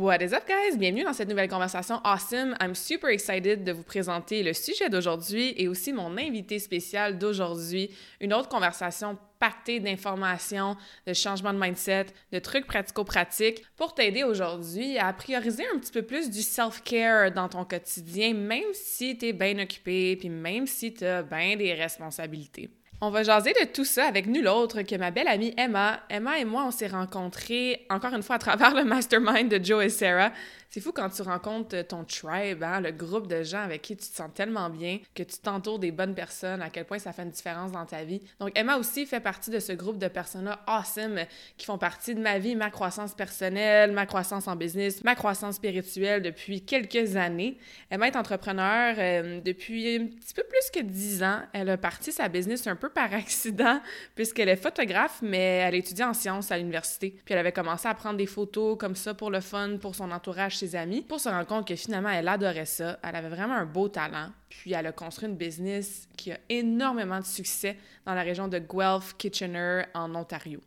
What is up, guys? Bienvenue dans cette nouvelle conversation awesome. I'm super excited de vous présenter le sujet d'aujourd'hui et aussi mon invité spécial d'aujourd'hui. Une autre conversation pactée d'informations, de changements de mindset, de trucs pratico-pratiques pour t'aider aujourd'hui à prioriser un petit peu plus du self-care dans ton quotidien, même si tu es bien occupé, puis même si tu as bien des responsabilités. On va jaser de tout ça avec nul autre que ma belle amie Emma. Emma et moi, on s'est rencontrés encore une fois à travers le mastermind de Joe et Sarah. C'est fou quand tu rencontres ton tribe, hein, le groupe de gens avec qui tu te sens tellement bien, que tu t'entoures des bonnes personnes, à quel point ça fait une différence dans ta vie. Donc, Emma aussi fait partie de ce groupe de personnes awesome qui font partie de ma vie, ma croissance personnelle, ma croissance en business, ma croissance spirituelle depuis quelques années. Emma est entrepreneur euh, depuis un petit peu plus que dix ans. Elle a parti sa business un peu par accident puisqu'elle est photographe, mais elle étudie en sciences à l'université. Puis elle avait commencé à prendre des photos comme ça pour le fun, pour son entourage pour se rendre compte que finalement, elle adorait ça. Elle avait vraiment un beau talent. Puis elle a construit une business qui a énormément de succès dans la région de Guelph, Kitchener, en Ontario.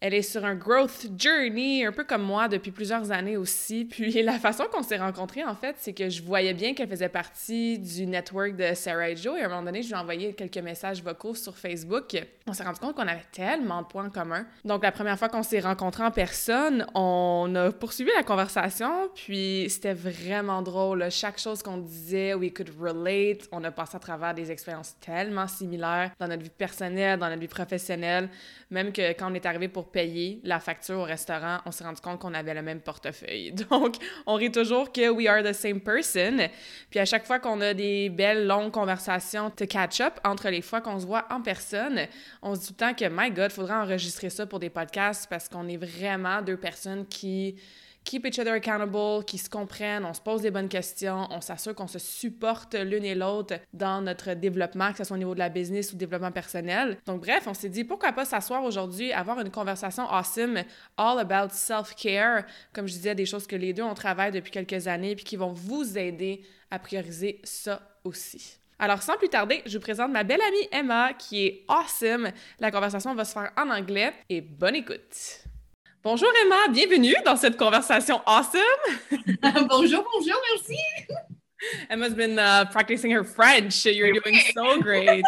Elle est sur un growth journey, un peu comme moi, depuis plusieurs années aussi. Puis la façon qu'on s'est rencontrés, en fait, c'est que je voyais bien qu'elle faisait partie du network de Sarah et Joe. Et à un moment donné, je lui ai envoyé quelques messages vocaux sur Facebook. On s'est rendu compte qu'on avait tellement de points communs. Donc la première fois qu'on s'est rencontrés en personne, on a poursuivi la conversation. Puis c'était vraiment drôle. Chaque chose qu'on disait, we could relate. On a passé à travers des expériences tellement similaires dans notre vie personnelle, dans notre vie professionnelle. Même que quand on est arrivé pour payer la facture au restaurant, on s'est rendu compte qu'on avait le même portefeuille. Donc, on rit toujours que we are the same person. Puis à chaque fois qu'on a des belles, longues conversations to catch up entre les fois qu'on se voit en personne, on se dit tout le temps que, my God, faudrait enregistrer ça pour des podcasts parce qu'on est vraiment deux personnes qui keep each other accountable, qui se comprennent, on se pose des bonnes questions, on s'assure qu'on se supporte l'une et l'autre dans notre développement, que ce soit au niveau de la business ou développement personnel. Donc bref, on s'est dit pourquoi pas s'asseoir aujourd'hui, avoir une conversation awesome, all about self-care, comme je disais, des choses que les deux on travaille depuis quelques années puis qui vont vous aider à prioriser ça aussi. Alors, sans plus tarder, je vous présente ma belle amie Emma, qui est awesome. La conversation va se faire en anglais et bonne écoute. Bonjour Emma, bienvenue dans cette conversation awesome. bonjour, bonjour, merci. Ema's been uh, practicing her French. You're doing so great.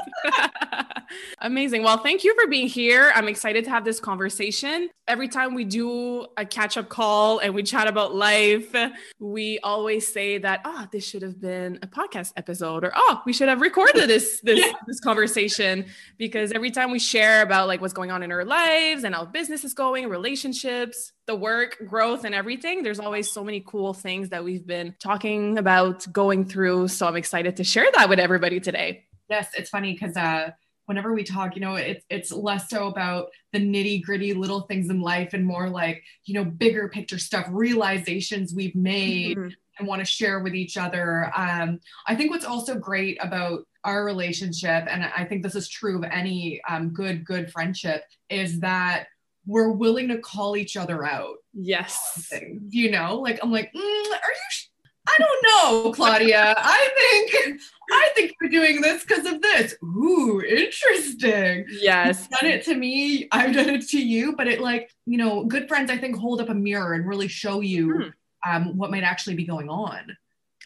Amazing. Well, thank you for being here. I'm excited to have this conversation. Every time we do a catch up call and we chat about life, we always say that, oh, this should have been a podcast episode or, oh, we should have recorded this, this, yeah. this conversation because every time we share about like what's going on in our lives and how business is going, relationships, the work, growth, and everything, there's always so many cool things that we've been talking about, going through. So I'm excited to share that with everybody today. Yes, it's funny because uh, whenever we talk, you know, it's it's less so about the nitty gritty little things in life and more like you know bigger picture stuff, realizations we've made. Mm-hmm. And want to share with each other. Um, I think what's also great about our relationship, and I think this is true of any um, good, good friendship, is that we're willing to call each other out. Yes. You know, like I'm like, mm, are you? Sh- I don't know, Claudia. I think I think you're doing this because of this. Ooh, interesting. Yes. You've done it to me. I've done it to you. But it like, you know, good friends, I think, hold up a mirror and really show you hmm. um, what might actually be going on.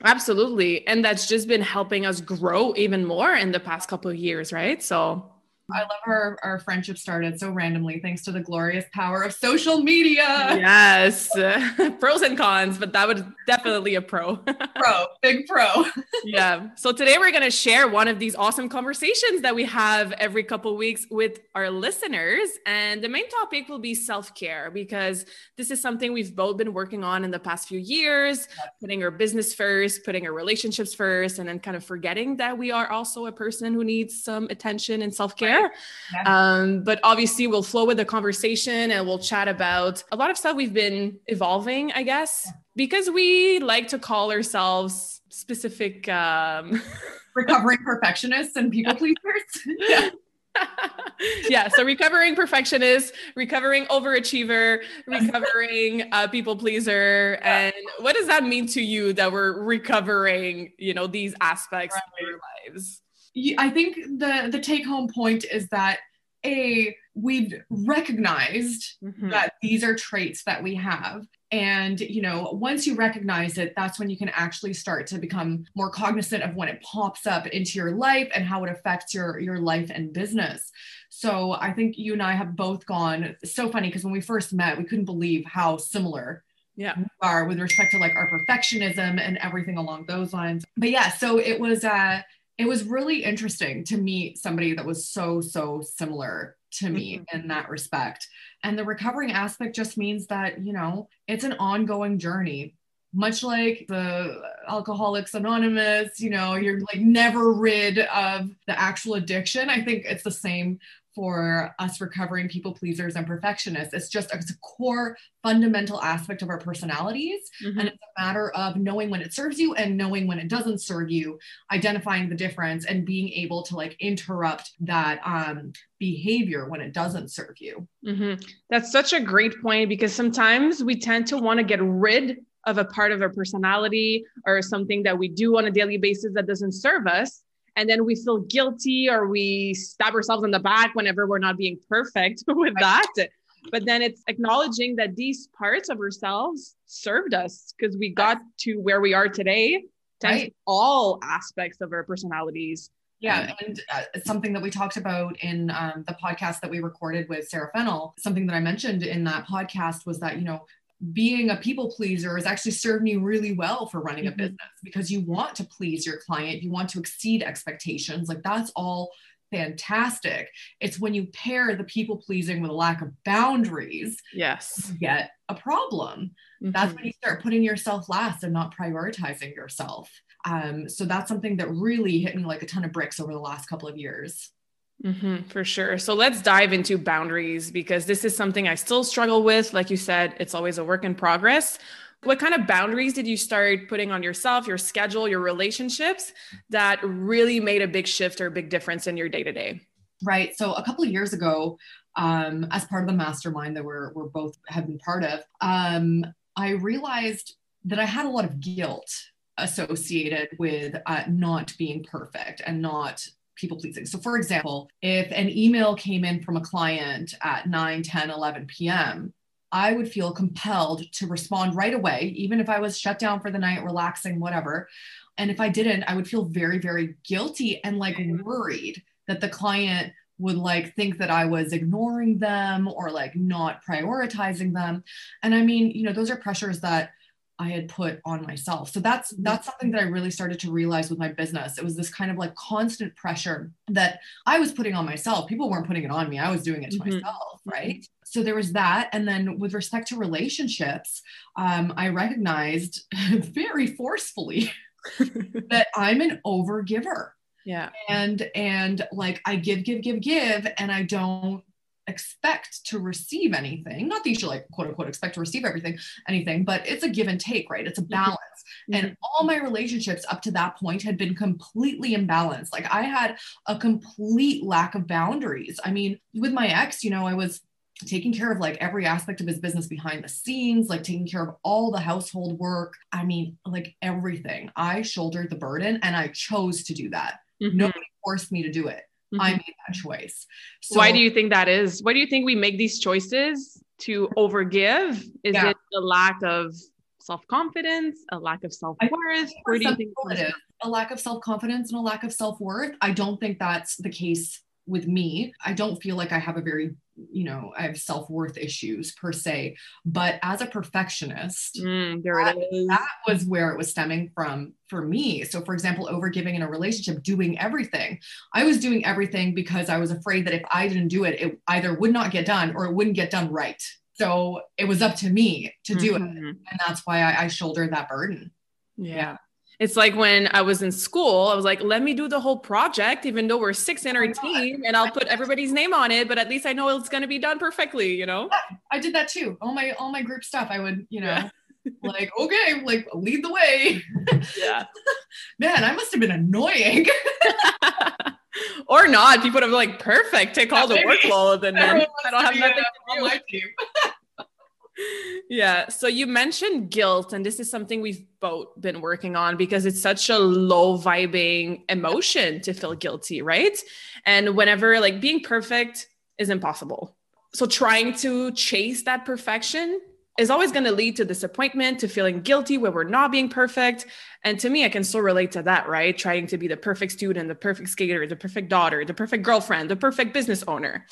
Absolutely. And that's just been helping us grow even more in the past couple of years, right? So I love our, our friendship started so randomly thanks to the glorious power of social media. Yes. Pros and cons, but that would definitely a pro. pro, big pro. yeah. So today we're going to share one of these awesome conversations that we have every couple weeks with our listeners. And the main topic will be self care because this is something we've both been working on in the past few years, putting our business first, putting our relationships first, and then kind of forgetting that we are also a person who needs some attention and self care there. Yeah. Um, but obviously, we'll flow with the conversation and we'll chat about a lot of stuff we've been evolving, I guess, because we like to call ourselves specific. Um... Recovering perfectionists and people pleasers. yeah. yeah so recovering perfectionist recovering overachiever recovering uh, people pleaser and what does that mean to you that we're recovering you know these aspects right. of our lives I think the the take home point is that a we've recognized mm-hmm. that these are traits that we have. And you know once you recognize it that's when you can actually start to become more cognizant of when it pops up into your life and how it affects your your life and business. So i think you and i have both gone so funny because when we first met we couldn't believe how similar yeah. are with respect to like our perfectionism and everything along those lines. But yeah so it was uh it was really interesting to meet somebody that was so so similar to me mm-hmm. in that respect and the recovering aspect just means that you know it's an ongoing journey much like the alcoholics anonymous you know you're like never rid of the actual addiction i think it's the same for us recovering people pleasers and perfectionists. It's just it's a core fundamental aspect of our personalities. Mm-hmm. And it's a matter of knowing when it serves you and knowing when it doesn't serve you, identifying the difference and being able to like interrupt that um, behavior when it doesn't serve you. Mm-hmm. That's such a great point because sometimes we tend to want to get rid of a part of our personality or something that we do on a daily basis that doesn't serve us and then we feel guilty or we stab ourselves in the back whenever we're not being perfect with that. But then it's acknowledging that these parts of ourselves served us because we got to where we are today right. all aspects of our personalities. Yeah, and uh, something that we talked about in um, the podcast that we recorded with Sarah Fennel, something that I mentioned in that podcast was that, you know, being a people pleaser has actually served me really well for running mm-hmm. a business because you want to please your client, you want to exceed expectations. Like that's all fantastic. It's when you pair the people pleasing with a lack of boundaries, yes, you get a problem. Mm-hmm. That's when you start putting yourself last and not prioritizing yourself. Um, so that's something that really hit me like a ton of bricks over the last couple of years. Mm-hmm, for sure. So let's dive into boundaries because this is something I still struggle with. Like you said, it's always a work in progress. What kind of boundaries did you start putting on yourself, your schedule, your relationships that really made a big shift or a big difference in your day to day? Right. So a couple of years ago, um, as part of the mastermind that we're, we're both have been part of, um, I realized that I had a lot of guilt associated with uh, not being perfect and not people pleasing. So, for example, if an email came in from a client at 9, 10, 11 p.m., I would feel compelled to respond right away, even if I was shut down for the night, relaxing, whatever. And if I didn't, I would feel very, very guilty and like mm-hmm. worried that the client would like think that I was ignoring them or like not prioritizing them. And I mean, you know, those are pressures that I had put on myself. So that's mm-hmm. that's something that I really started to realize with my business. It was this kind of like constant pressure that I was putting on myself. People weren't putting it on me. I was doing it to mm-hmm. myself, mm-hmm. right? So there was that. And then with respect to relationships, um, I recognized very forcefully that I'm an over giver. Yeah. And and like I give, give, give, give, and I don't expect to receive anything. Not that you should like quote unquote expect to receive everything, anything, but it's a give and take, right? It's a mm-hmm. balance. Mm-hmm. And all my relationships up to that point had been completely imbalanced. Like I had a complete lack of boundaries. I mean, with my ex, you know, I was taking care of like every aspect of his business behind the scenes, like taking care of all the household work. I mean, like everything. I shouldered the burden and I chose to do that. Mm-hmm. Nobody forced me to do it. Mm-hmm. I made that choice. So, Why do you think that is? Why do you think we make these choices to overgive? Is yeah. it a lack of self confidence, a lack of self worth? Where do you think? A lack of self confidence and a lack of self worth. I don't think that's the case with me. I don't feel like I have a very, you know, I have self worth issues per se. But as a perfectionist, mm, there that, that was where it was stemming from for me. So, for example, overgiving in a relationship, doing everything. I was doing everything because I was afraid that if I didn't do it, it either would not get done or it wouldn't get done right. So it was up to me to do Mhm. it. And that's why I, I shouldered that burden. Yeah. It's like when I was in school, I was like, let me do the whole project, even though we're six in our team, and I'll put everybody's name on it, but at least I know it's going to be done perfectly, you know? I did that too. All my all my group stuff, I would, you know, Yeah. like, okay, like lead the way. Yeah. Man, I must have been annoying. or not. People would have like, perfect, take all the Maybe. workload, and then I don't have nothing uh, to on my team. Yeah. So you mentioned guilt, and this is something we've both been working on because it's such a low vibing emotion to feel guilty, right? And whenever like being perfect is impossible. So trying to chase that perfection is always going to lead to disappointment, to feeling guilty where we're not being perfect. And to me, I can still relate to that, right? Trying to be the perfect student, the perfect skater, the perfect daughter, the perfect girlfriend, the perfect business owner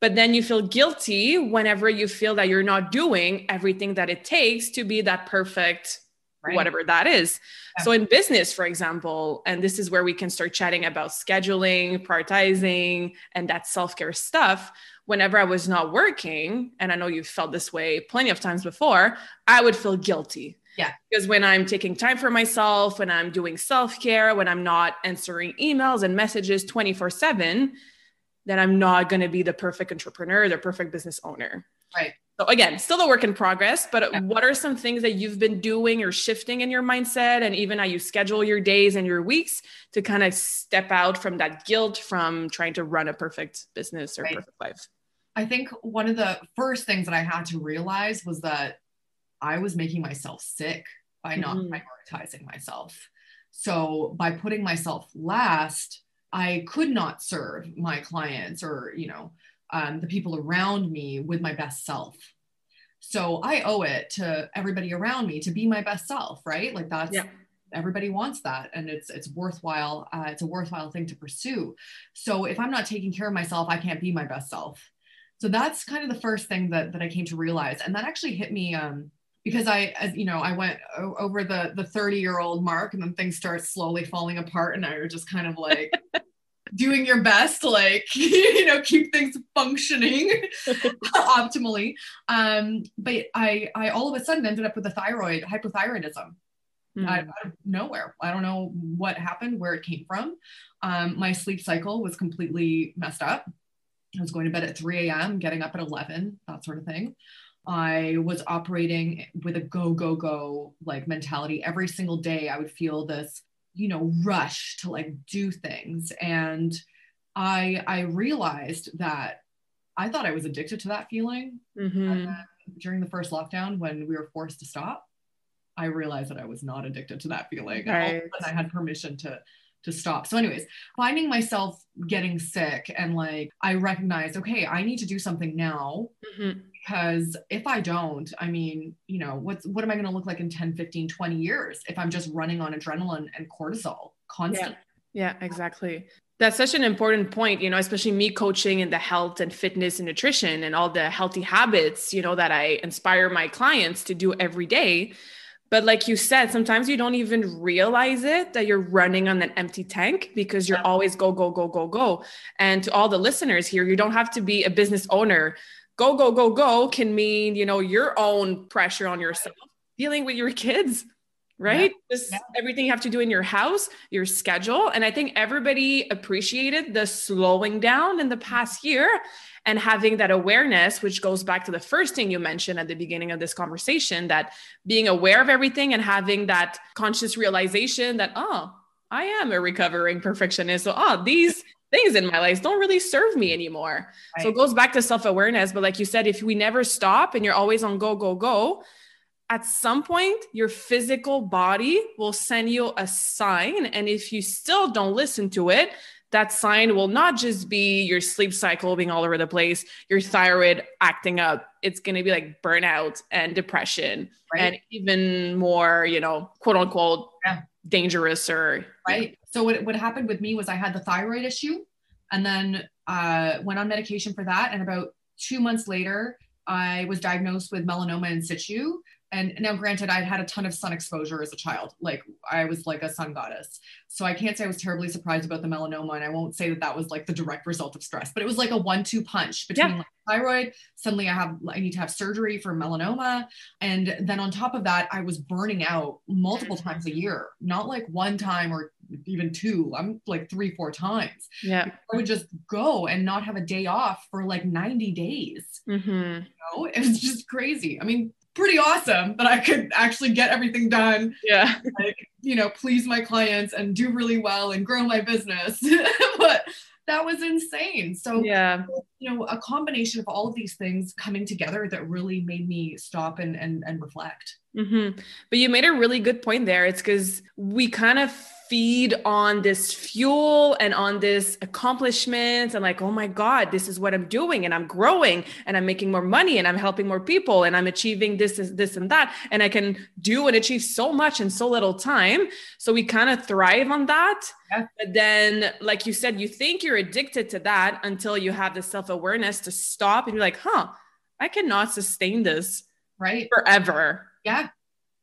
but then you feel guilty whenever you feel that you're not doing everything that it takes to be that perfect Right. whatever that is Yeah. so in business for example and this is where we can start chatting about scheduling prioritizing and that self-care stuff whenever i was not working and i know you've felt this way plenty of times before i would feel guilty Yeah. because when i'm taking time for myself when i'm doing self-care when i'm not answering emails and messages 24 7 then I'm not going to be the perfect entrepreneur, the perfect business owner. Right. So again, still a work in progress, but Yeah. what are some things that you've been doing or shifting in your mindset and even how you schedule your days and your weeks to kind of step out from that guilt from trying to run a perfect business or Right. perfect life? I think one of the first things that I had to realize was that I was making myself sick by not Mhm. prioritizing myself. So by putting myself last, I could not serve my clients or, you know, um, the people around me with my best self. So I owe it to everybody around me to be my best self, right? Like that's Yeah. everybody wants that and it's it's worthwhile uh, it's a worthwhile thing to pursue so if i'm not taking care of myself i can't be my best self so that's kind of the first thing that that i came to realize and that actually hit me um because i as you know i went over the the 30 year old mark and then things start slowly falling apart and i were just kind of like doing your best to like you know keep things functioning optimally um but i i all of a sudden ended up with a thyroid hypothyroidism Mm. I, out of nowhere. I don't know what happened, where it came from. Um, my sleep cycle was completely messed up. I was going to bed at 3 a.m., getting up at 11, that sort of thing. I was operating with a go, go, go like mentality. Every single day, I would feel this, you know, rush to like do things. And I I realized that I thought I was addicted to that feeling. Mhm. During the first lockdown, when we were forced to stop, I realized that I was not addicted to that feeling. And all of a Right. I had permission to to stop. So, anyways, finding myself getting sick and like I recognized, okay, I need to do something now Mhm. because if I don't, I mean, you know, what's what am I going to look like in 10, 15, 20 years if I'm just running on adrenaline and cortisol constantly? Yeah, exactly. That's such an important point, you know, especially me coaching in the health and fitness and nutrition and all the healthy habits, you know, that I inspire my clients to do every day. But like you said, sometimes you don't even realize it that you're running on an empty tank because you're Yeah. always go, go, go, go, go. And to all the listeners here, you don't have to be a business owner. Go, go, go, go can mean, you know, your own pressure on yourself, dealing with your kids, right? Just Yeah. everything you have to do in your house, your schedule. And I think everybody appreciated the slowing down in the past year and having that awareness, which goes back to the first thing you mentioned at the beginning of this conversation that being aware of everything and having that conscious realization that, oh, I am a recovering perfectionist. So, oh, these things in my life don't really serve me anymore. So it goes back to self awareness. But like you said, if we never stop and you're always on go, go, go, at some point, your physical body will send you a sign. And if you still don't listen to it, that sign will not just be your sleep cycle being all over the place, your thyroid acting up. It's going to be like burnout and depression Right. and even more, you know, quote unquote, Yeah. dangerous or right? So what, what happened with me was I had the thyroid issue and then uh, went on medication for that. And about two months later, I was diagnosed with melanoma in situ. And now granted i had a ton of sun exposure as a child. Like i was like a sun goddess. So i can't say i was terribly surprised about the melanoma and i won't say that that was like the direct result of stress but it was like a one-two punch between yeah. like, thyroid. Suddenly i have i need to have surgery for melanoma. And then on top of that i was burning out multiple times a year. Not like one time or even two i'm like three four times yeah i would just go and not have a day off for like 90 days mm-hmm. you know it was just crazy i mean pretty awesome that I could actually get everything done. Yeah. Like, you know, please my clients and do really well and grow my business. but that was insane. So, yeah, you know, a combination of all of these things coming together that really made me stop and and, and reflect. Mm-hmm. But you made a really good point there. It's because we kind of feed on this fuel and on this accomplishments and like oh my god this is what i'm doing and i'm growing and i'm making more money and i'm helping more people and i'm achieving this this and that and i can do and achieve so much in so little time so we kind of thrive on that yeah. but then like you said you think you're addicted to that until you have the self-awareness to stop and be like huh i cannot sustain this right. forever. Yeah.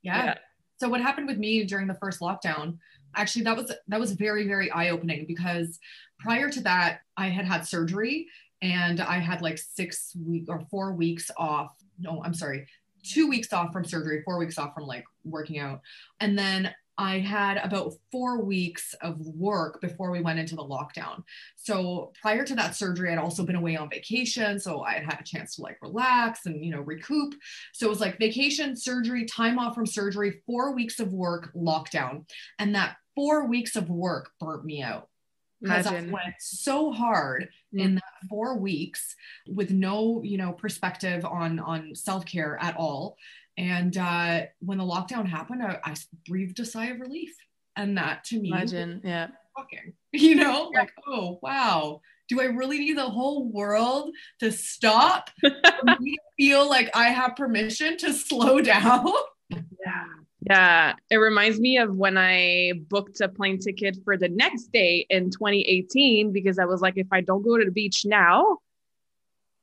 yeah. Yeah. So what happened with me during the first lockdown actually that was that was very very eye opening because prior to that I had had surgery and I had like 6 week or 4 weeks off. No I'm sorry. 2 weeks off from surgery 4 weeks off from like working out. And then I had about four weeks of work before we went into the lockdown. So prior to that surgery, I'd also been away on vacation. So I had had a chance to like relax and, you know, recoup. So it was like vacation, surgery, time off from surgery, four weeks of work, lockdown. And that four weeks of work burnt me out. Because I went so hard mm. in that four weeks with no, you know, perspective on on self-care at all. And uh, when the lockdown happened, I, I, breathed a sigh of relief. And that to me, imagine, yeah, shocking. You know, like, oh wow, do I really need the whole world to stop? feel like I have permission to slow down? Yeah. Yeah, it reminds me of when I booked a plane ticket for the next day in 2018 because I was like, if I don't go to the beach now,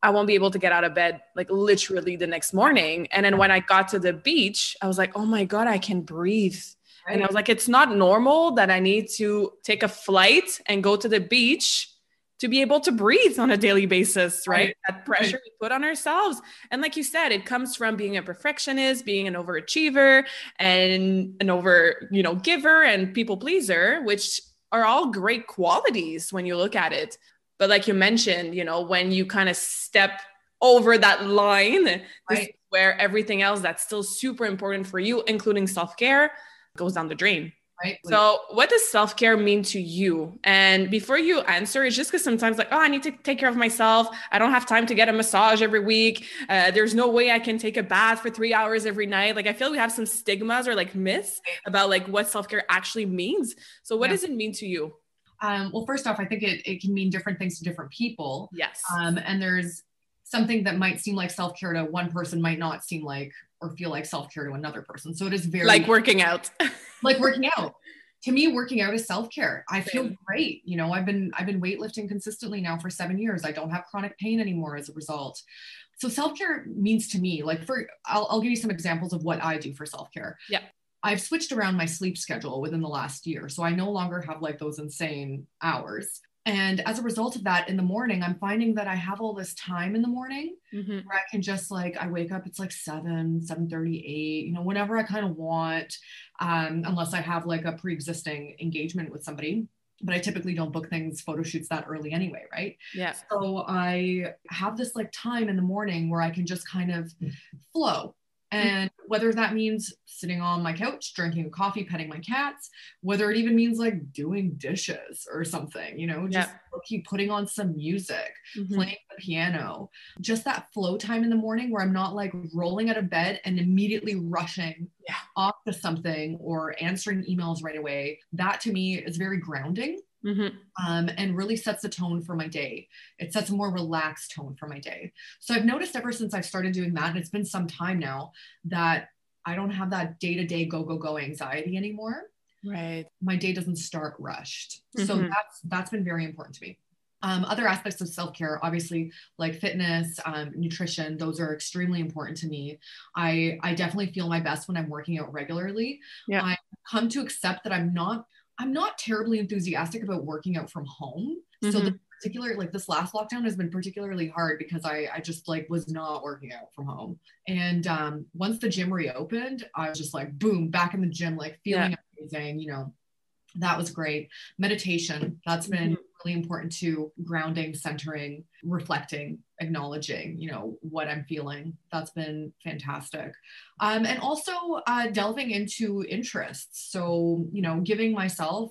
I won't be able to get out of bed like literally the next morning. And then when I got to the beach, I was like, oh my God, I can breathe. Right. And I was like, it's not normal that I need to take a flight and go to the beach to be able to breathe on a daily basis, right? right. That pressure right. we put on ourselves. And like you said, it comes from being a perfectionist, being an overachiever and an over, you know, giver and people pleaser, which are all great qualities when you look at it. But like you mentioned, you know, when you kind of step over that line, right. where everything else that's still super important for you, including self-care, goes down the drain. Right. So, what does self care mean to you? And before you answer, it's just because sometimes, like, oh, I need to take care of myself. I don't have time to get a massage every week. Uh, there's no way I can take a bath for three hours every night. Like, I feel we have some stigmas or like myths about like what self care actually means. So, what yeah. does it mean to you? Um, well, first off, I think it, it can mean different things to different people. Yes. Um, and there's something that might seem like self care to one person might not seem like or feel like self care to another person. So it is very like working out. like working out. To me, working out is self care. I feel great. You know, I've been I've been weightlifting consistently now for seven years. I don't have chronic pain anymore as a result. So self care means to me, like for I'll, I'll give you some examples of what I do for self care. Yeah. I've switched around my sleep schedule within the last year. So I no longer have like those insane hours. And as a result of that, in the morning, I'm finding that I have all this time in the morning mm-hmm. where I can just like I wake up, it's like seven, seven thirty-eight, you know, whenever I kind of want, um, unless I have like a pre-existing engagement with somebody. But I typically don't book things, photo shoots that early anyway, right? Yeah. So I have this like time in the morning where I can just kind of flow Mm-hmm. And whether that means sitting on my couch, drinking coffee, petting my cats, whether it even means like doing dishes or something, you know, just keep putting on some music, mm-hmm. playing the piano, just that flow time in the morning where I'm not like rolling out of bed and immediately rushing yeah. off to something or answering emails right away. That to me is very grounding. Mm-hmm. Um, and really sets the tone for my day. It sets a more relaxed tone for my day. So I've noticed ever since I've started doing that, and it's been some time now, that I don't have that day to day go, go, go anxiety anymore. Right. My day doesn't start rushed. Mm-hmm. So that's that's been very important to me. Um, other aspects of self care, obviously, like fitness, um, nutrition, those are extremely important to me. I I definitely feel my best when I'm working out regularly. Yeah. I come to accept that I'm not I'm not terribly enthusiastic about working out from home. Mm-hmm. So the particular like this last lockdown has been particularly hard because I I just like was not working out from home. And um, once the gym reopened, I was just like boom back in the gym, like feeling yeah. amazing. You know, that was great. Meditation that's been mm-hmm. really important to grounding, centering, reflecting, acknowledging. You know what I'm feeling. That's been fantastic. Um, and also uh, delving into interests. So you know, giving myself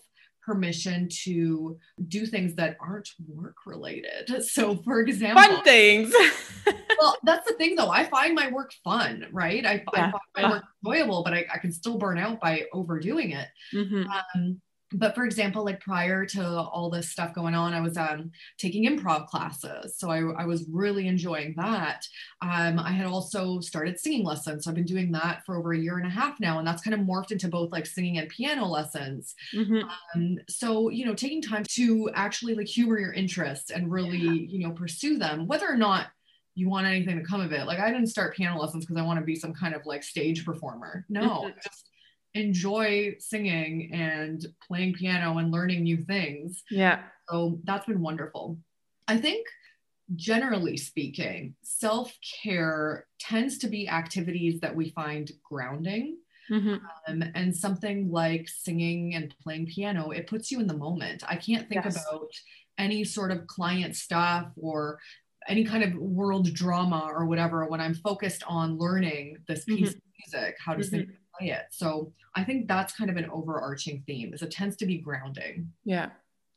permission to do things that aren't work related. So, for example, fun things. well, that's the thing though. I find my work fun, right? I, yeah. I find my work enjoyable, but I, I, can still burn out by overdoing it. Mm-hmm. Um, but for example like prior to all this stuff going on i was um, taking improv classes so I, I was really enjoying that um, i had also started singing lessons so i've been doing that for over a year and a half now and that's kind of morphed into both like singing and piano lessons mm-hmm. um, so you know taking time to actually like humor your interests and really yeah. you know pursue them whether or not you want anything to come of it like i didn't start piano lessons because i want to be some kind of like stage performer no mm-hmm. just enjoy singing and playing piano and learning new things. Yeah. So that's been wonderful. I think generally speaking, self care tends to be activities that we find grounding. Mm-hmm. Um, and something like singing and playing piano, it puts you in the moment. I can't think yes. about any sort of client stuff or any kind of world drama or whatever when I'm focused on learning this piece mm-hmm. of music, how to mm-hmm. sing it. So I think that's kind of an overarching theme is it tends to be grounding. Yeah.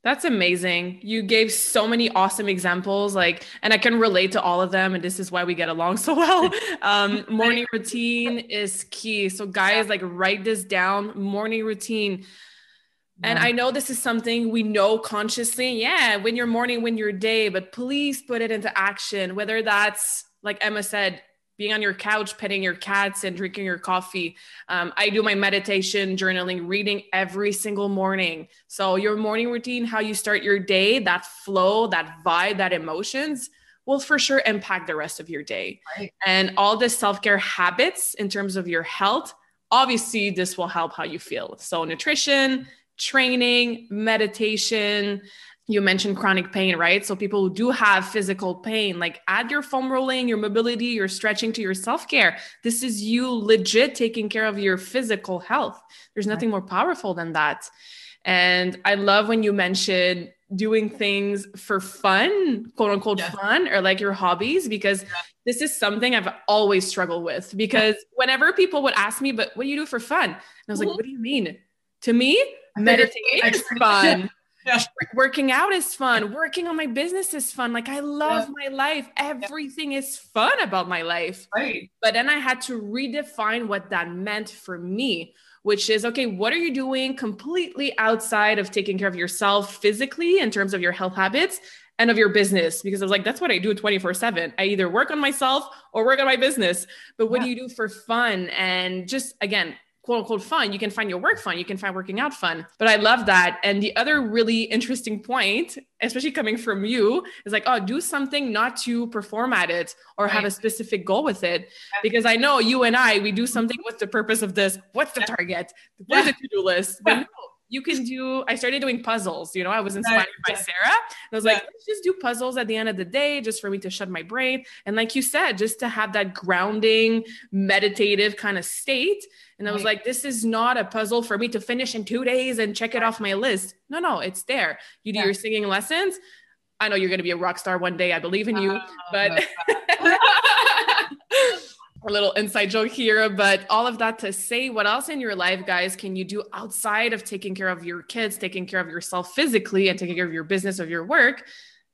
That's amazing. You gave so many awesome examples, like, and I can relate to all of them. And this is why we get along so well. Um, morning routine is key. So, guys, like, write this down morning routine. And I know this is something we know consciously. Yeah, when you're morning, when you're day, but please put it into action, whether that's like Ema said, being on your couch, petting your cats, and drinking your coffee. Um, I do my meditation, journaling, reading every single morning. So, your morning routine, how you start your day, that flow, that vibe, that emotions will for sure impact the rest of your day. Right. And all the self care habits in terms of your health, obviously, this will help how you feel. So, nutrition, training, meditation, you mentioned chronic pain, right? So people who do have physical pain, like add your foam rolling, your mobility, your stretching to your self-care. This is you legit taking care of your physical health. There's nothing more powerful than that. And I love when you mention doing things for fun, quote unquote yeah. fun, or like your hobbies, because yeah. this is something I've always struggled with. Because whenever people would ask me, but what do you do for fun? And I was mm-hmm. like, what do you mean? To me, meditation is fun. Yeah. Working out is fun. Working on my business is fun. Like I love yeah. my life. Everything yeah. is fun about my life. Right. But then I had to redefine what that meant for me, which is okay, what are you doing completely outside of taking care of yourself physically in terms of your health habits and of your business? Because I was like, that's what I do 24 7. I either work on myself or work on my business. But what do you do for fun? And just again, quote unquote fun. You can find your work fun. You can find working out fun. But I love that. And the other really interesting point, especially coming from you, is like, oh, do something not to perform at it or right. have a specific goal with it. Because I know you and I, we do something with the purpose of this. What's the target? What is the to-do list? But no, you can do i started doing puzzles you know i was inspired by sarah. I was like let's just do puzzles at the end of the day just for me to shut my brain. And like you said just to have that grounding meditative kind of state. And i was like this is not a puzzle for me to finish in two days and check it off my list. No no it's there. You do yeah. your singing lessons. I know you're going to be a rock star one day i believe in you uh, but a little inside joke here, but all of that to say, what else in your life, guys, can you do outside of taking care of your kids, taking care of yourself physically, and taking care of your business, of your work?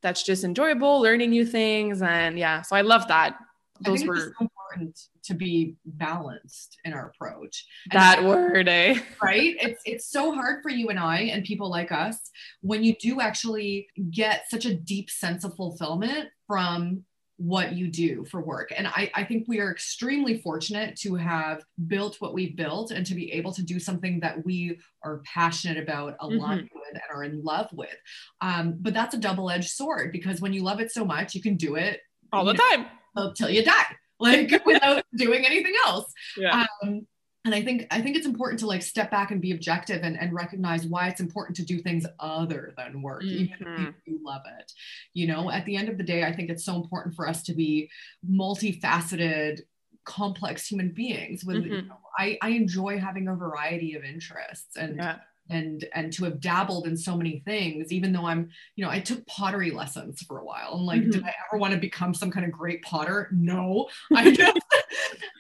That's just enjoyable, learning new things, and yeah. So I love that. Those were so important to be balanced in our approach. That word, eh? Right? It's it's so hard for you and I and people like us when you do actually get such a deep sense of fulfillment from what you do for work. And I, I think we are extremely fortunate to have built what we've built and to be able to do something that we are passionate about, aligned mm-hmm. with, and are in love with. Um, but that's a double edged sword because when you love it so much, you can do it all the time until you die, like without doing anything else. Yeah. Um, and i think i think it's important to like step back and be objective and, and recognize why it's important to do things other than work mm-hmm. even if you mm-hmm. love it you know at the end of the day i think it's so important for us to be multifaceted complex human beings with mm-hmm. you know, I, I enjoy having a variety of interests and yeah and and to have dabbled in so many things even though i'm you know i took pottery lessons for a while and like mm-hmm. did i ever want to become some kind of great potter no i just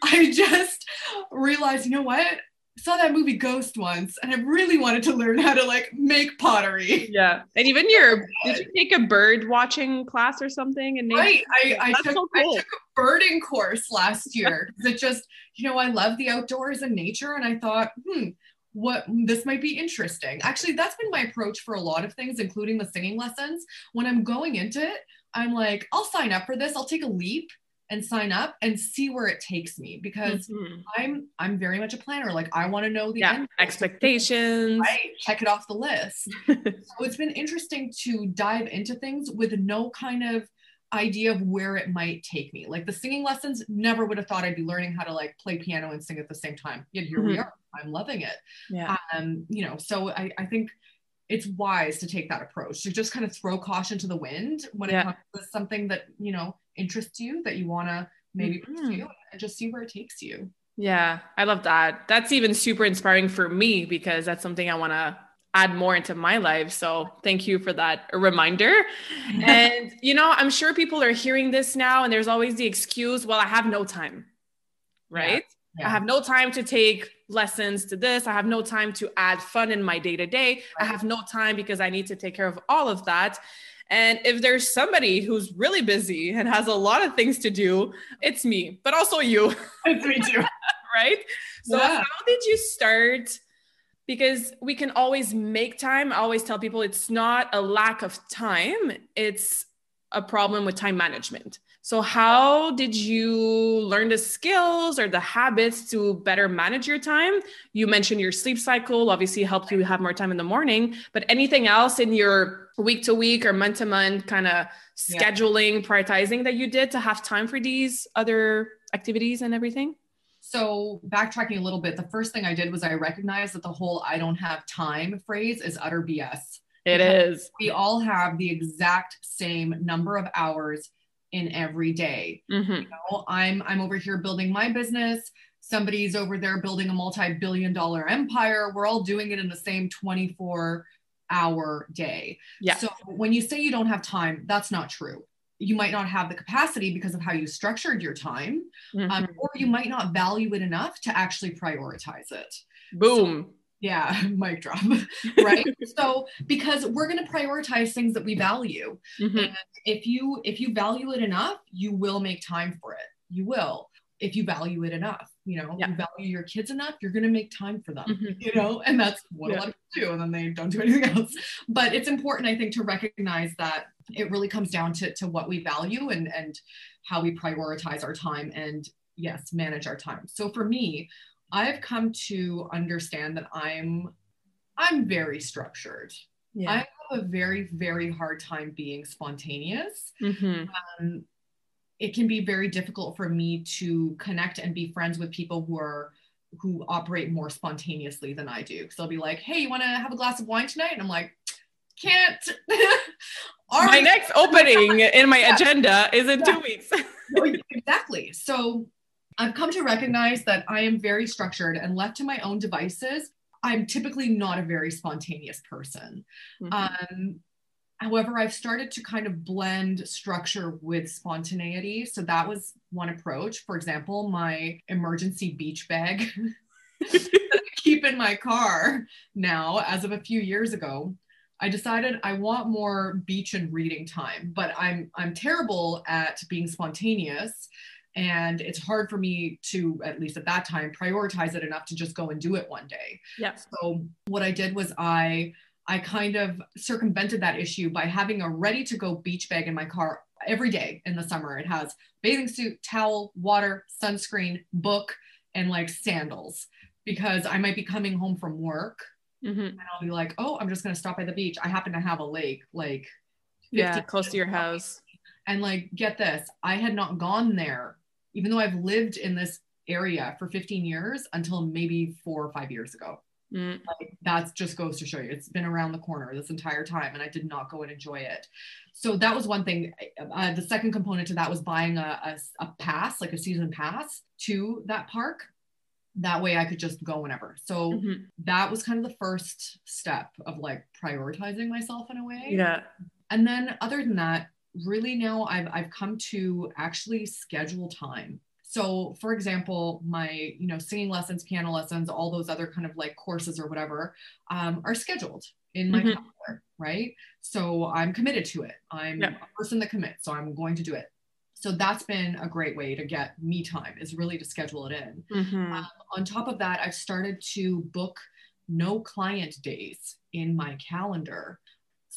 i just realized you know what I saw that movie Ghost once, and I really wanted to learn how to like make pottery. Yeah, and even your did you take a bird watching class or something? And right, I, I took, so cool. I took a birding course last year it just you know I love the outdoors and nature, and I thought, hmm, what this might be interesting. Actually, that's been my approach for a lot of things, including the singing lessons. When I'm going into it, I'm like, I'll sign up for this. I'll take a leap and sign up and see where it takes me because mm-hmm. I'm I'm very much a planner. Like I want to know the yeah, expectations. Right. Check it off the list. so it's been interesting to dive into things with no kind of idea of where it might take me. Like the singing lessons, never would have thought I'd be learning how to like play piano and sing at the same time. Yet here mm-hmm. we are. I'm loving it. Yeah. Um, you know, so I, I think it's wise to take that approach to just kind of throw caution to the wind when yeah. it comes to something that, you know, interests you that you want to maybe mm-hmm. pursue and just see where it takes you. Yeah, I love that. That's even super inspiring for me because that's something I want to add more into my life. So thank you for that reminder. and, you know, I'm sure people are hearing this now and there's always the excuse, well, I have no time, right? Yeah. Yeah. I have no time to take lessons to this. I have no time to add fun in my day to day. I have no time because I need to take care of all of that. And if there's somebody who's really busy and has a lot of things to do, it's me, but also you. It's me too. right? So, yeah. how did you start? Because we can always make time. I always tell people it's not a lack of time, it's a problem with time management. So, how did you learn the skills or the habits to better manage your time? You mentioned your sleep cycle obviously helped you have more time in the morning, but anything else in your week to week or month to month kind of scheduling, yeah. prioritizing that you did to have time for these other activities and everything? So, backtracking a little bit, the first thing I did was I recognized that the whole I don't have time phrase is utter BS. It is. We all have the exact same number of hours in every day. Mm-hmm. You know, I'm I'm over here building my business. Somebody's over there building a multi-billion dollar empire. We're all doing it in the same 24 hour day. Yeah. So when you say you don't have time, that's not true you might not have the capacity because of how you structured your time, um, mm-hmm. um, or you might not value it enough to actually prioritize it. Boom. So, yeah, mic drop. right. so because we're going to prioritize things that we value, mm-hmm. and if you if you value it enough, you will make time for it. You will if you value it enough you know yeah. you value your kids enough you're going to make time for them mm-hmm. you know and that's what yeah. a lot of people do and then they don't do anything else but it's important i think to recognize that it really comes down to, to what we value and and how we prioritize our time and yes manage our time so for me i've come to understand that i'm i'm very structured yeah. i have a very very hard time being spontaneous mm-hmm. um, it can be very difficult for me to connect and be friends with people who are who operate more spontaneously than I do. Because they'll be like, "Hey, you want to have a glass of wine tonight?" And I'm like, "Can't." my next opening in my yeah. agenda is in yeah. two weeks. exactly. So I've come to recognize that I am very structured and left to my own devices. I'm typically not a very spontaneous person. Mm-hmm. Um, However, I've started to kind of blend structure with spontaneity. So that was one approach. For example, my emergency beach bag that I keep in my car now, as of a few years ago, I decided I want more beach and reading time, but I'm I'm terrible at being spontaneous and it's hard for me to at least at that time prioritize it enough to just go and do it one day. Yeah. So what I did was I I kind of circumvented that issue by having a ready to go beach bag in my car every day in the summer. It has bathing suit, towel, water, sunscreen, book, and like sandals because I might be coming home from work mm-hmm. and I'll be like, oh, I'm just going to stop by the beach. I happen to have a lake like yeah, close to your house. And like, get this, I had not gone there, even though I've lived in this area for 15 years until maybe four or five years ago. Mm. Like, that just goes to show you it's been around the corner this entire time and I did not go and enjoy it. So that was one thing. Uh, the second component to that was buying a, a, a pass, like a season pass to that park. That way I could just go whenever. So mm-hmm. that was kind of the first step of like prioritizing myself in a way. Yeah. And then other than that, really now I've, I've come to actually schedule time so for example my you know singing lessons piano lessons all those other kind of like courses or whatever um, are scheduled in my mm-hmm. calendar right so i'm committed to it i'm yeah. a person that commits so i'm going to do it so that's been a great way to get me time is really to schedule it in mm-hmm. um, on top of that i've started to book no client days in my calendar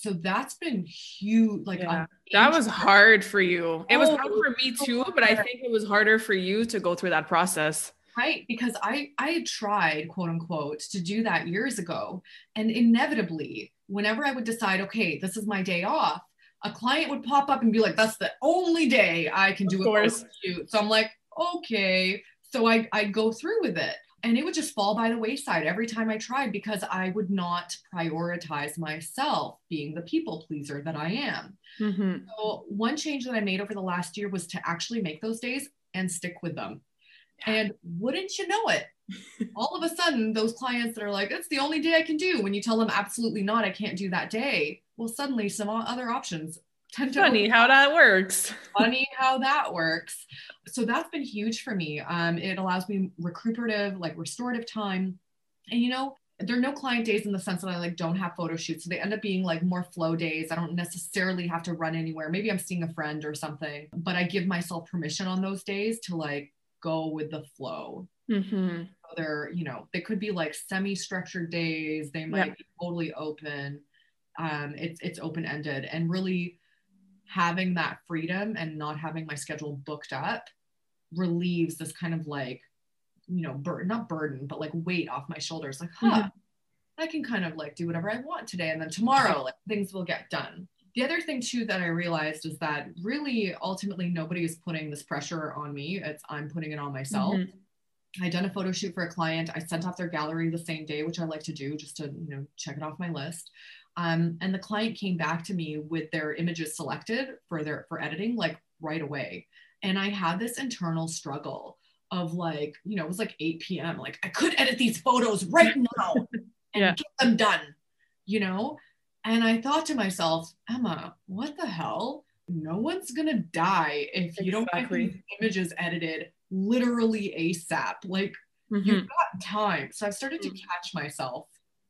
so that's been huge like yeah. that was hard for you. It was oh, hard for me too but i think it was harder for you to go through that process. Right because i i had tried quote unquote to do that years ago and inevitably whenever i would decide okay this is my day off a client would pop up and be like that's the only day i can do a shoot so i'm like okay. So i i go through with it and it would just fall by the wayside every time I tried because I would not prioritize myself being the people pleaser that I am. Mm-hmm. So, one change that I made over the last year was to actually make those days and stick with them. And wouldn't you know it, all of a sudden, those clients that are like, it's the only day I can do, when you tell them absolutely not, I can't do that day, well, suddenly some other options funny how that works funny how that works so that's been huge for me um, it allows me recuperative like restorative time and you know there are no client days in the sense that I like don't have photo shoots. So they end up being like more flow days. I don't necessarily have to run anywhere. Maybe I'm seeing a friend or something, but I give myself permission on those days to like go with the flow. Mm-hmm. So they're, you know, they could be like semi-structured days. They might yep. be totally open. Um, it's it's open-ended and really having that freedom and not having my schedule booked up relieves this kind of like you know burden not burden but like weight off my shoulders. Like huh mm-hmm. i can kind of like do whatever i want today and then tomorrow like things will get done. The other thing too that i realized is that really ultimately nobody is putting this pressure on me. It's i'm putting it on myself. Mm-hmm. i done a photo shoot for a client. I sent off their gallery the same day which i like to do just to you know check it off my list um, and the client came back to me with their images selected for their for editing like right away. And I had this internal struggle of like, you know, it was like 8 p.m. Like I could edit these photos right now and yeah. get them done, you know? And I thought to myself, Ema, what the hell? No one's gonna die if you don't get these images edited literally ASAP. Like mm-hmm. you've got time. So I started to mm. catch myself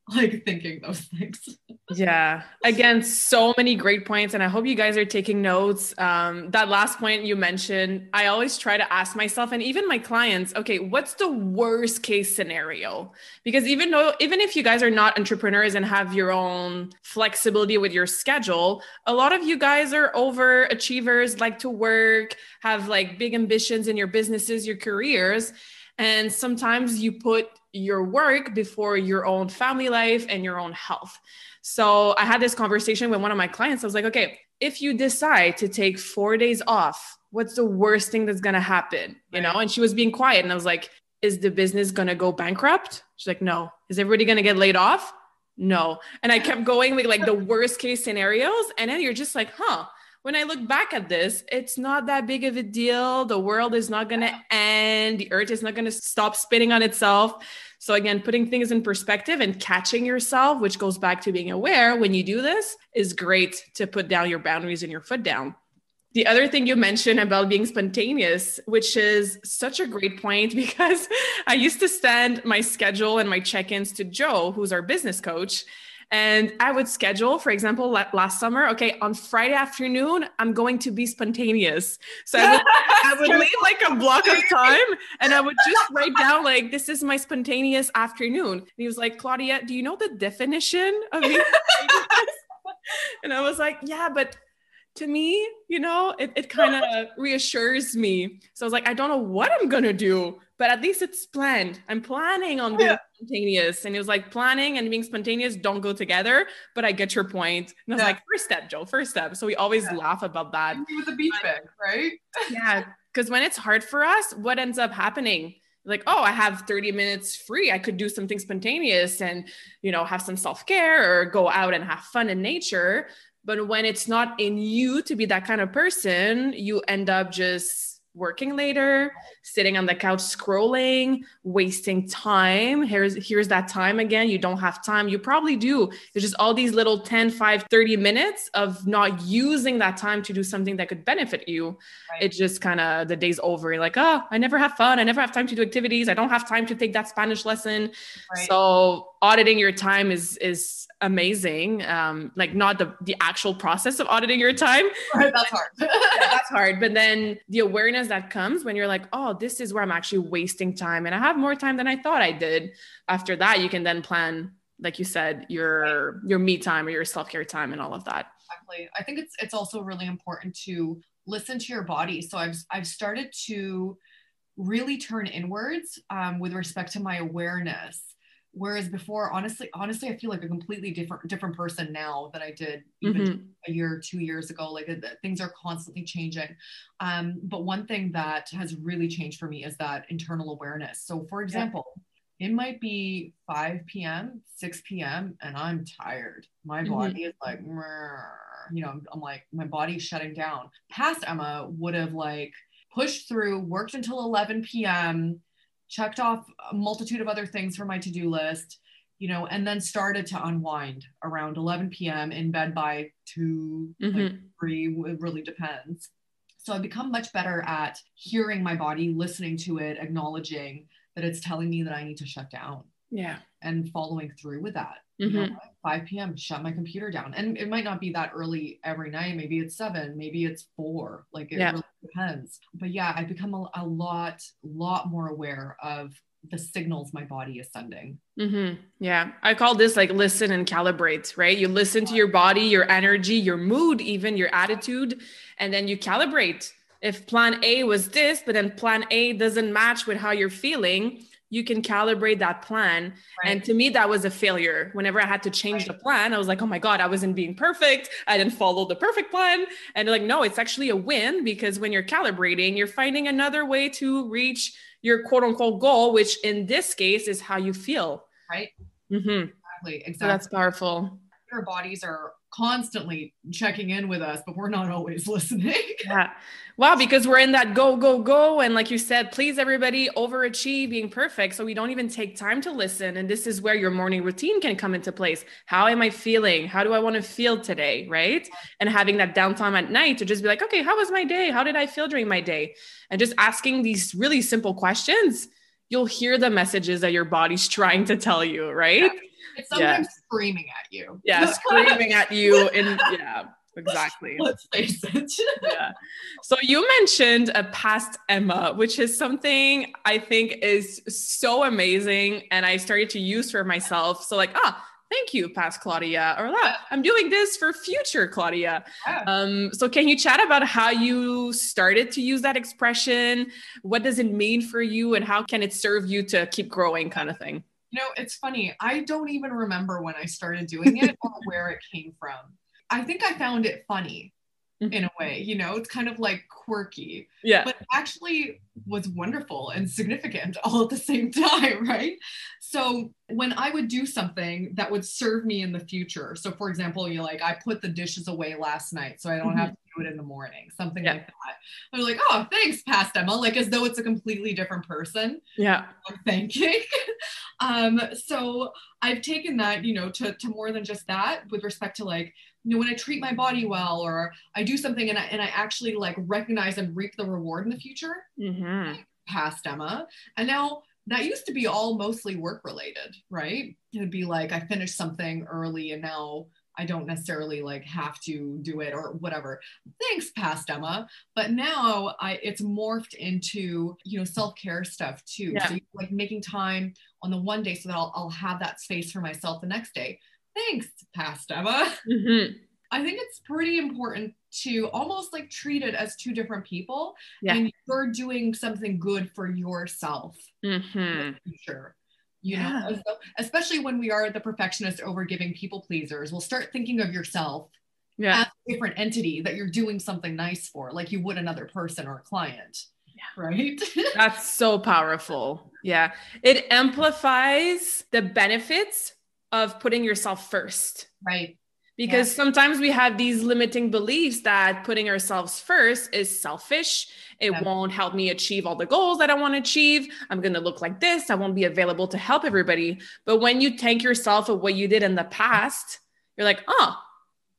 like thinking those things. yeah. Again, so many great points. And I hope you guys are taking notes. Um, that last point you mentioned, I always try to ask myself and even my clients, okay, what's the worst case scenario? Because even though, even if you guys are not entrepreneurs and have your own flexibility with your schedule, a lot of you guys are overachievers, like to work, have like big ambitions in your businesses, your careers. And sometimes you put your work before your own family life and your own health. So I had this conversation with one of my clients. I was like, okay, if you decide to take four days off, what's the worst thing that's going to happen? You know? And she was being quiet. And I was like, is the business going to go bankrupt? She's like, no. Is everybody going to get laid off? No. And I kept going with like the worst case scenarios. And then you're just like, huh, when I look back at this, it's not that big of a deal. The world is not going to end. The earth is not going to stop spinning on itself. So, again, putting things in perspective and catching yourself, which goes back to being aware when you do this, is great to put down your boundaries and your foot down. The other thing you mentioned about being spontaneous, which is such a great point because I used to send my schedule and my check ins to Joe, who's our business coach. And I would schedule, for example, last summer, okay, on Friday afternoon, I'm going to be spontaneous. So I would, I would leave like a block of time and I would just write down, like, this is my spontaneous afternoon. And he was like, Claudia, do you know the definition of And I was like, yeah, but to me, you know, it, it kind of reassures me. So I was like, I don't know what I'm gonna do, but at least it's planned. I'm planning on being yeah. spontaneous. And it was like planning and being spontaneous don't go together, but I get your point. And I was yeah. like, first step, Joe, first step. So we always yeah. laugh about that. With a beach bag, right? yeah. Because when it's hard for us, what ends up happening? like oh i have 30 minutes free i could do something spontaneous and you know have some self-care or go out and have fun in nature but when it's not in you to be that kind of person, you end up just working later, sitting on the couch scrolling, wasting time. Here's here's that time again. You don't have time. You probably do. It's just all these little 10, 5, 30 minutes of not using that time to do something that could benefit you. Right. It just kind of the day's over. You're like, oh, I never have fun. I never have time to do activities. I don't have time to take that Spanish lesson. Right. So auditing your time is is amazing. Um, like not the the actual process of auditing your time. That's hard. yeah, that's hard. But then the awareness that comes when you're like, oh, this is where I'm actually wasting time, and I have more time than I thought I did. After that, you can then plan, like you said, your your me time or your self care time and all of that. Exactly. I think it's it's also really important to listen to your body. So I've I've started to really turn inwards um, with respect to my awareness whereas before honestly honestly i feel like a completely different different person now than i did even mm-hmm. a year two years ago like uh, things are constantly changing um, but one thing that has really changed for me is that internal awareness so for example yeah. it might be 5 p.m 6 p.m and i'm tired my mm-hmm. body is like you know I'm, I'm like my body's shutting down past Ema would have like pushed through worked until 11 p.m checked off a multitude of other things from my to-do list you know and then started to unwind around 11 p.m in bed by 2 mm-hmm. like 3 it really depends. So i've become much better at hearing my body listening to it acknowledging that it's telling me that i need to shut down. Yeah. And following through with that. Mm-hmm. you know, 5 p.m shut my computer down. And it might not be that early every night. Maybe it's 7 maybe it's 4 like it yeah. really depends. But yeah i've become a, a lot lot more aware of the signals my body is sending. Mm-hmm. yeah. I call this like listen and calibrate right? You listen to your body your energy your mood even your attitude and then you calibrate. If plan a was this but then plan a doesn't match with how you're feeling you can calibrate that plan. Right. And to me, that was a failure. Whenever I had to change right. the plan, I was like, oh my God, I wasn't being perfect. I didn't follow the perfect plan. And like, no, it's actually a win because when you're calibrating, you're finding another way to reach your quote unquote goal, which in this case is how you feel. Right. Mm-hmm. Exactly. Exactly. So that's powerful. Our bodies are constantly checking in with us, but we're not always listening. yeah. Wow, because we're in that go, go, go. And like you said, please everybody overachieve being perfect. So we don't even take time to listen. And this is where your morning routine can come into place. How am I feeling? How do I want to feel today? Right. And having that downtime at night to just be like, okay, how was my day? How did I feel during my day? And just asking these really simple questions, you'll hear the messages that your body's trying to tell you, right? Yeah it's sometimes yeah. Screaming at you. Yeah, screaming at you. And yeah, exactly. Let's face it. yeah. So you mentioned a past Ema, which is something I think is so amazing. And I started to use for myself. So, like, ah, thank you, past Claudia, or ah, I'm doing this for future Claudia. Yeah. Um, so, can you chat about how you started to use that expression? What does it mean for you, and how can it serve you to keep growing, kind of thing? You know, it's funny. I don't even remember when I started doing it or where it came from. I think I found it funny mm-hmm. in a way, you know, it's kind of like quirky. Yeah. But actually was wonderful and significant all at the same time, right? So when I would do something that would serve me in the future. So for example, you like I put the dishes away last night so I don't mm-hmm. have to do it in the morning, something yeah. like that. I'm like, oh, thanks, past Ema, like as though it's a completely different person. Yeah. I'm thanking. um, so I've taken that, you know, to, to more than just that with respect to like, you know, when I treat my body well or I do something and I, and I actually like recognize and reap the reward in the future, mm-hmm. past Ema. And now that used to be all mostly work related, right? It'd be like I finished something early and now I don't necessarily like have to do it or whatever. Thanks, past Ema. But now I it's morphed into you know self care stuff too. Yeah. So like making time on the one day so that I'll, I'll have that space for myself the next day. Thanks, past Ema. Mm-hmm. I think it's pretty important to almost like treat it as two different people. Yeah. And you're doing something good for yourself. Mm-hmm. Sure. You Yeah. know, as- especially when we are the perfectionist, overgiving people pleasers, we'll start thinking of yourself Yeah. as a different entity that you're doing something nice for, like you would another person or a client. Right. That's so powerful. Yeah. It amplifies the benefits of putting yourself first. right. Because sometimes we have these limiting beliefs that putting ourselves first is selfish. It Yeah. won't help me achieve all the goals that I want to achieve. I'm going to look like this. I won't be available to help everybody. But when you thank yourself for what you did in the past, you're like, oh,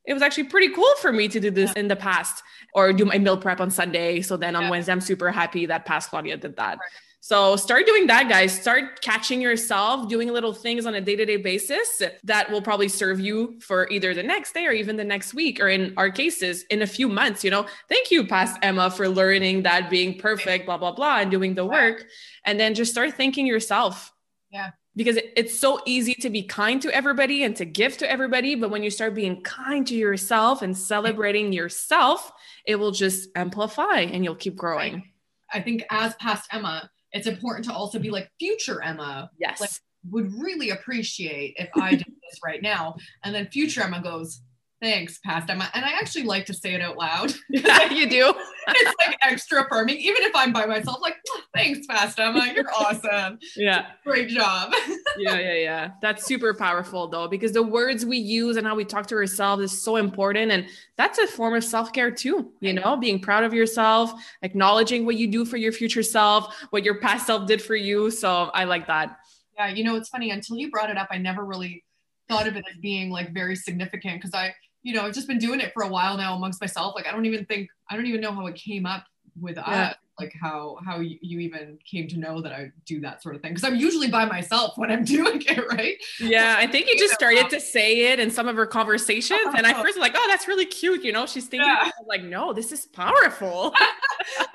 it was actually pretty cool for me to do this in the past or do my meal prep on Sunday. So then on Yeah. Wednesday, I'm super happy that past Claudia did that. So start doing that, guys. Start catching yourself doing little things on a day to day basis that will probably serve you for either the next day or even the next week, or in our cases, in a few months. You know, thank you, past Ema, for learning that being perfect, blah, blah, blah, and doing the work. And then just start thanking yourself. Yeah. Because it's so easy to be kind to everybody and to give to everybody. But when you start being kind to yourself and celebrating yourself, it will just amplify and you'll keep growing. I think as past Ema, it's important to also be like future Ema Yes. Like- would really appreciate if I did this right now. And then future Ema goes, thanks, past Ema. And I actually like to say it out loud. yeah, you do. it's like extra affirming, even if I'm by myself, like, oh, thanks, past Ema. You're awesome. Yeah. Great job. yeah, yeah, yeah. That's super powerful though, because the words we use and how we talk to ourselves is so important. And that's a form of self care too, you know, being proud of yourself, acknowledging what you do for your future self, what your past self did for you. So I like that. Yeah, you know, it's funny. Until you brought it up, I never really thought of it as being like very significant because I, you know, I've just been doing it for a while now amongst myself. Like, I don't even think, I don't even know how it came up with Yeah. us, like how how you, even came to know that I do that sort of thing. Because I'm usually by myself when I'm doing it, right? Yeah, I think you just started to say it in some of our conversations. And I oh. first was like, oh, that's really cute. You know, she's thinking, Yeah. Like, no, this is powerful.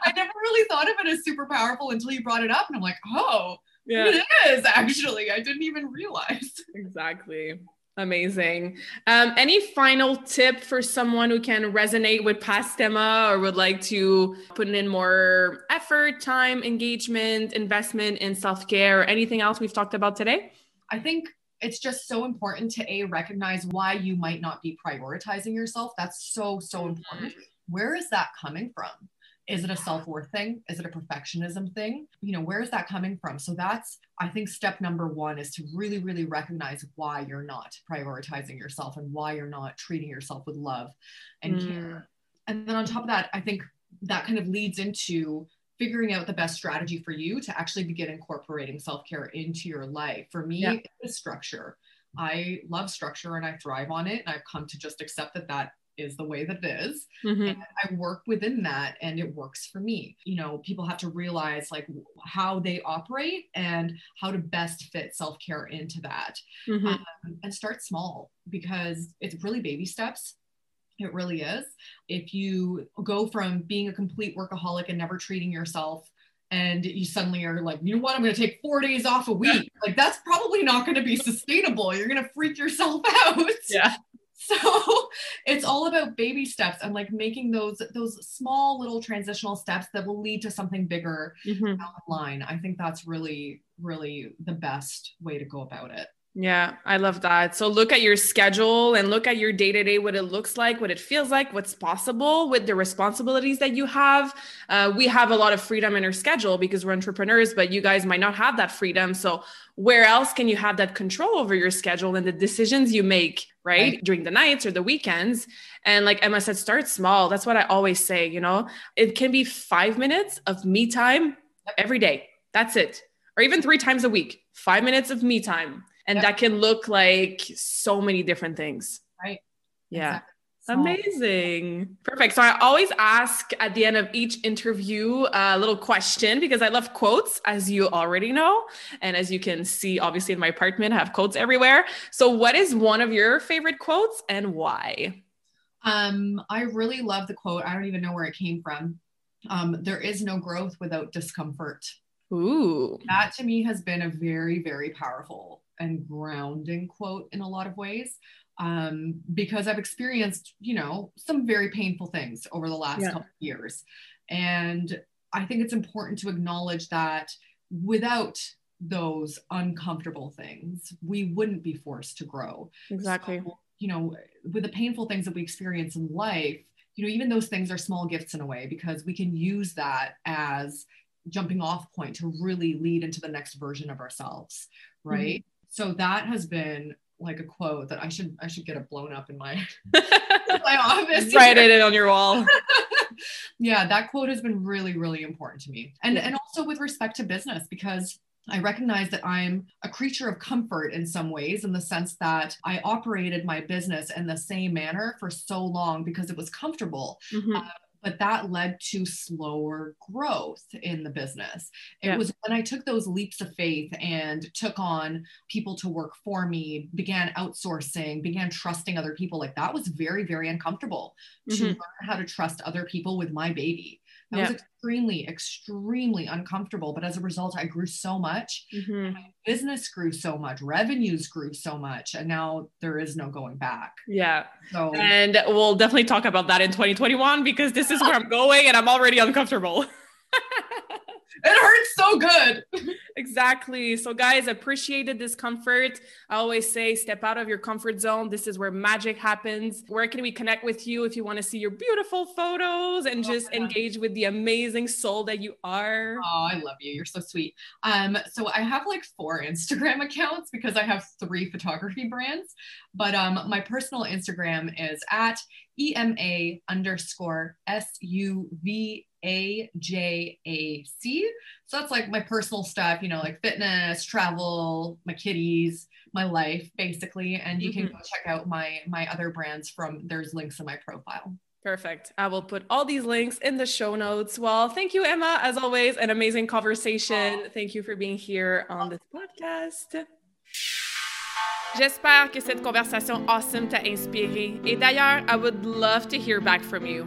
I never really thought of it as super powerful until you brought it up, and I'm like, oh, yeah. it is actually. I didn't even realize. Exactly. Amazing. Um, any final tip for someone who can resonate with past Ema or would like to put in more effort, time, engagement, investment in self care, or anything else we've talked about today? I think it's just so important to a recognize why you might not be prioritizing yourself. That's so so important. Where is that coming from? Is it a self-worth thing? Is it a perfectionism thing? You know, where is that coming from? So that's I think step number 1 is to really really recognize why you're not prioritizing yourself and why you're not treating yourself with love and Mm. care. And then on top of that, I think that kind of leads into figuring out the best strategy for you to actually begin incorporating self-care into your life. For me, Yeah. it's structure. I love structure and I thrive on it. And I've come to just accept that that is the way that it is. Mhm. And I work within that and it works for me. You know, people have to realize like how they operate and how to best fit self-care into that Mhm. um, and start small because it's really baby steps. It really is. If you go from being a complete workaholic and never treating yourself, and you suddenly are like, you know what, I'm going to take four days off a week. Like, that's probably not going to be sustainable. You're going to freak yourself out. Yeah. So it's all about baby steps and like making those those small little transitional steps that will lead to something bigger Mhm. down the line. I think that's really, really the best way to go about it. Yeah, I love that. So look at your schedule and look at your day to day, what it looks like, what it feels like, what's possible with the responsibilities that you have. Uh, we have a lot of freedom in our schedule because we're entrepreneurs, but you guys might not have that freedom. So where else can you have that control over your schedule and the decisions you make, right? Right. During the nights or the weekends. And like Ema said, start small. That's what I always say, you know, it can be five minutes of me time every day. That's it. Or even three times a week, five minutes of me time. And Yep. that can look like so many different things. Right. Yeah. Exactly. Amazing. Perfect. So I always ask at the end of each interview a little question because I love quotes, as you already know. And as you can see, obviously in my apartment, I have quotes everywhere. So, what is one of your favorite quotes and why? Um, I really love the quote. I don't even know where it came from. Um, there is no growth without discomfort. Ooh. That to me has been a very, very powerful and grounding quote in a lot of ways. Um, because I've experienced, you know, some very painful things over the last yeah. couple of years. And I think it's important to acknowledge that without those uncomfortable things, we wouldn't be forced to grow. Exactly. So, you know, with the painful things that we experience in life, you know, even those things are small gifts in a way because we can use that as jumping off point to really lead into the next version of ourselves, right? Mm-hmm. So that has been like a quote that I should I should get it blown up in my in my office. Write it on your wall. yeah, that quote has been really really important to me. And and also with respect to business because I recognize that I'm a creature of comfort in some ways, in the sense that I operated my business in the same manner for so long because it was comfortable. Mm-hmm. Uh, but that led to slower growth in the business. It yeah. was when I took those leaps of faith and took on people to work for me, began outsourcing, began trusting other people. Like that was very, very uncomfortable mm-hmm. to learn how to trust other people with my baby. That yeah. was extremely, extremely uncomfortable. But as a result, I grew so much. Mm-hmm. My business grew so much. Revenues grew so much. And now there is no going back. Yeah. So, and we'll definitely talk about that in 2021 because this is where I'm going and I'm already uncomfortable. it hurts so good. exactly. So, guys, appreciated discomfort. I always say, step out of your comfort zone. This is where magic happens. Where can we connect with you if you want to see your beautiful photos and oh, just engage with the amazing soul that you are? Oh, I love you. You're so sweet. Um, so I have like four Instagram accounts because I have three photography brands. But um, my personal Instagram is at EMA underscore S U V A J A C. So that's like my personal stuff, you know, like fitness, travel, my kitties, my life, basically. And you mm-hmm. can go check out my my other brands from there's links in my profile. Perfect. I will put all these links in the show notes. Well, thank you, Ema. As always, an amazing conversation. Thank you for being here on this podcast. J'espère que cette conversation awesome t'a inspiré. Et d'ailleurs, I would love to hear back from you.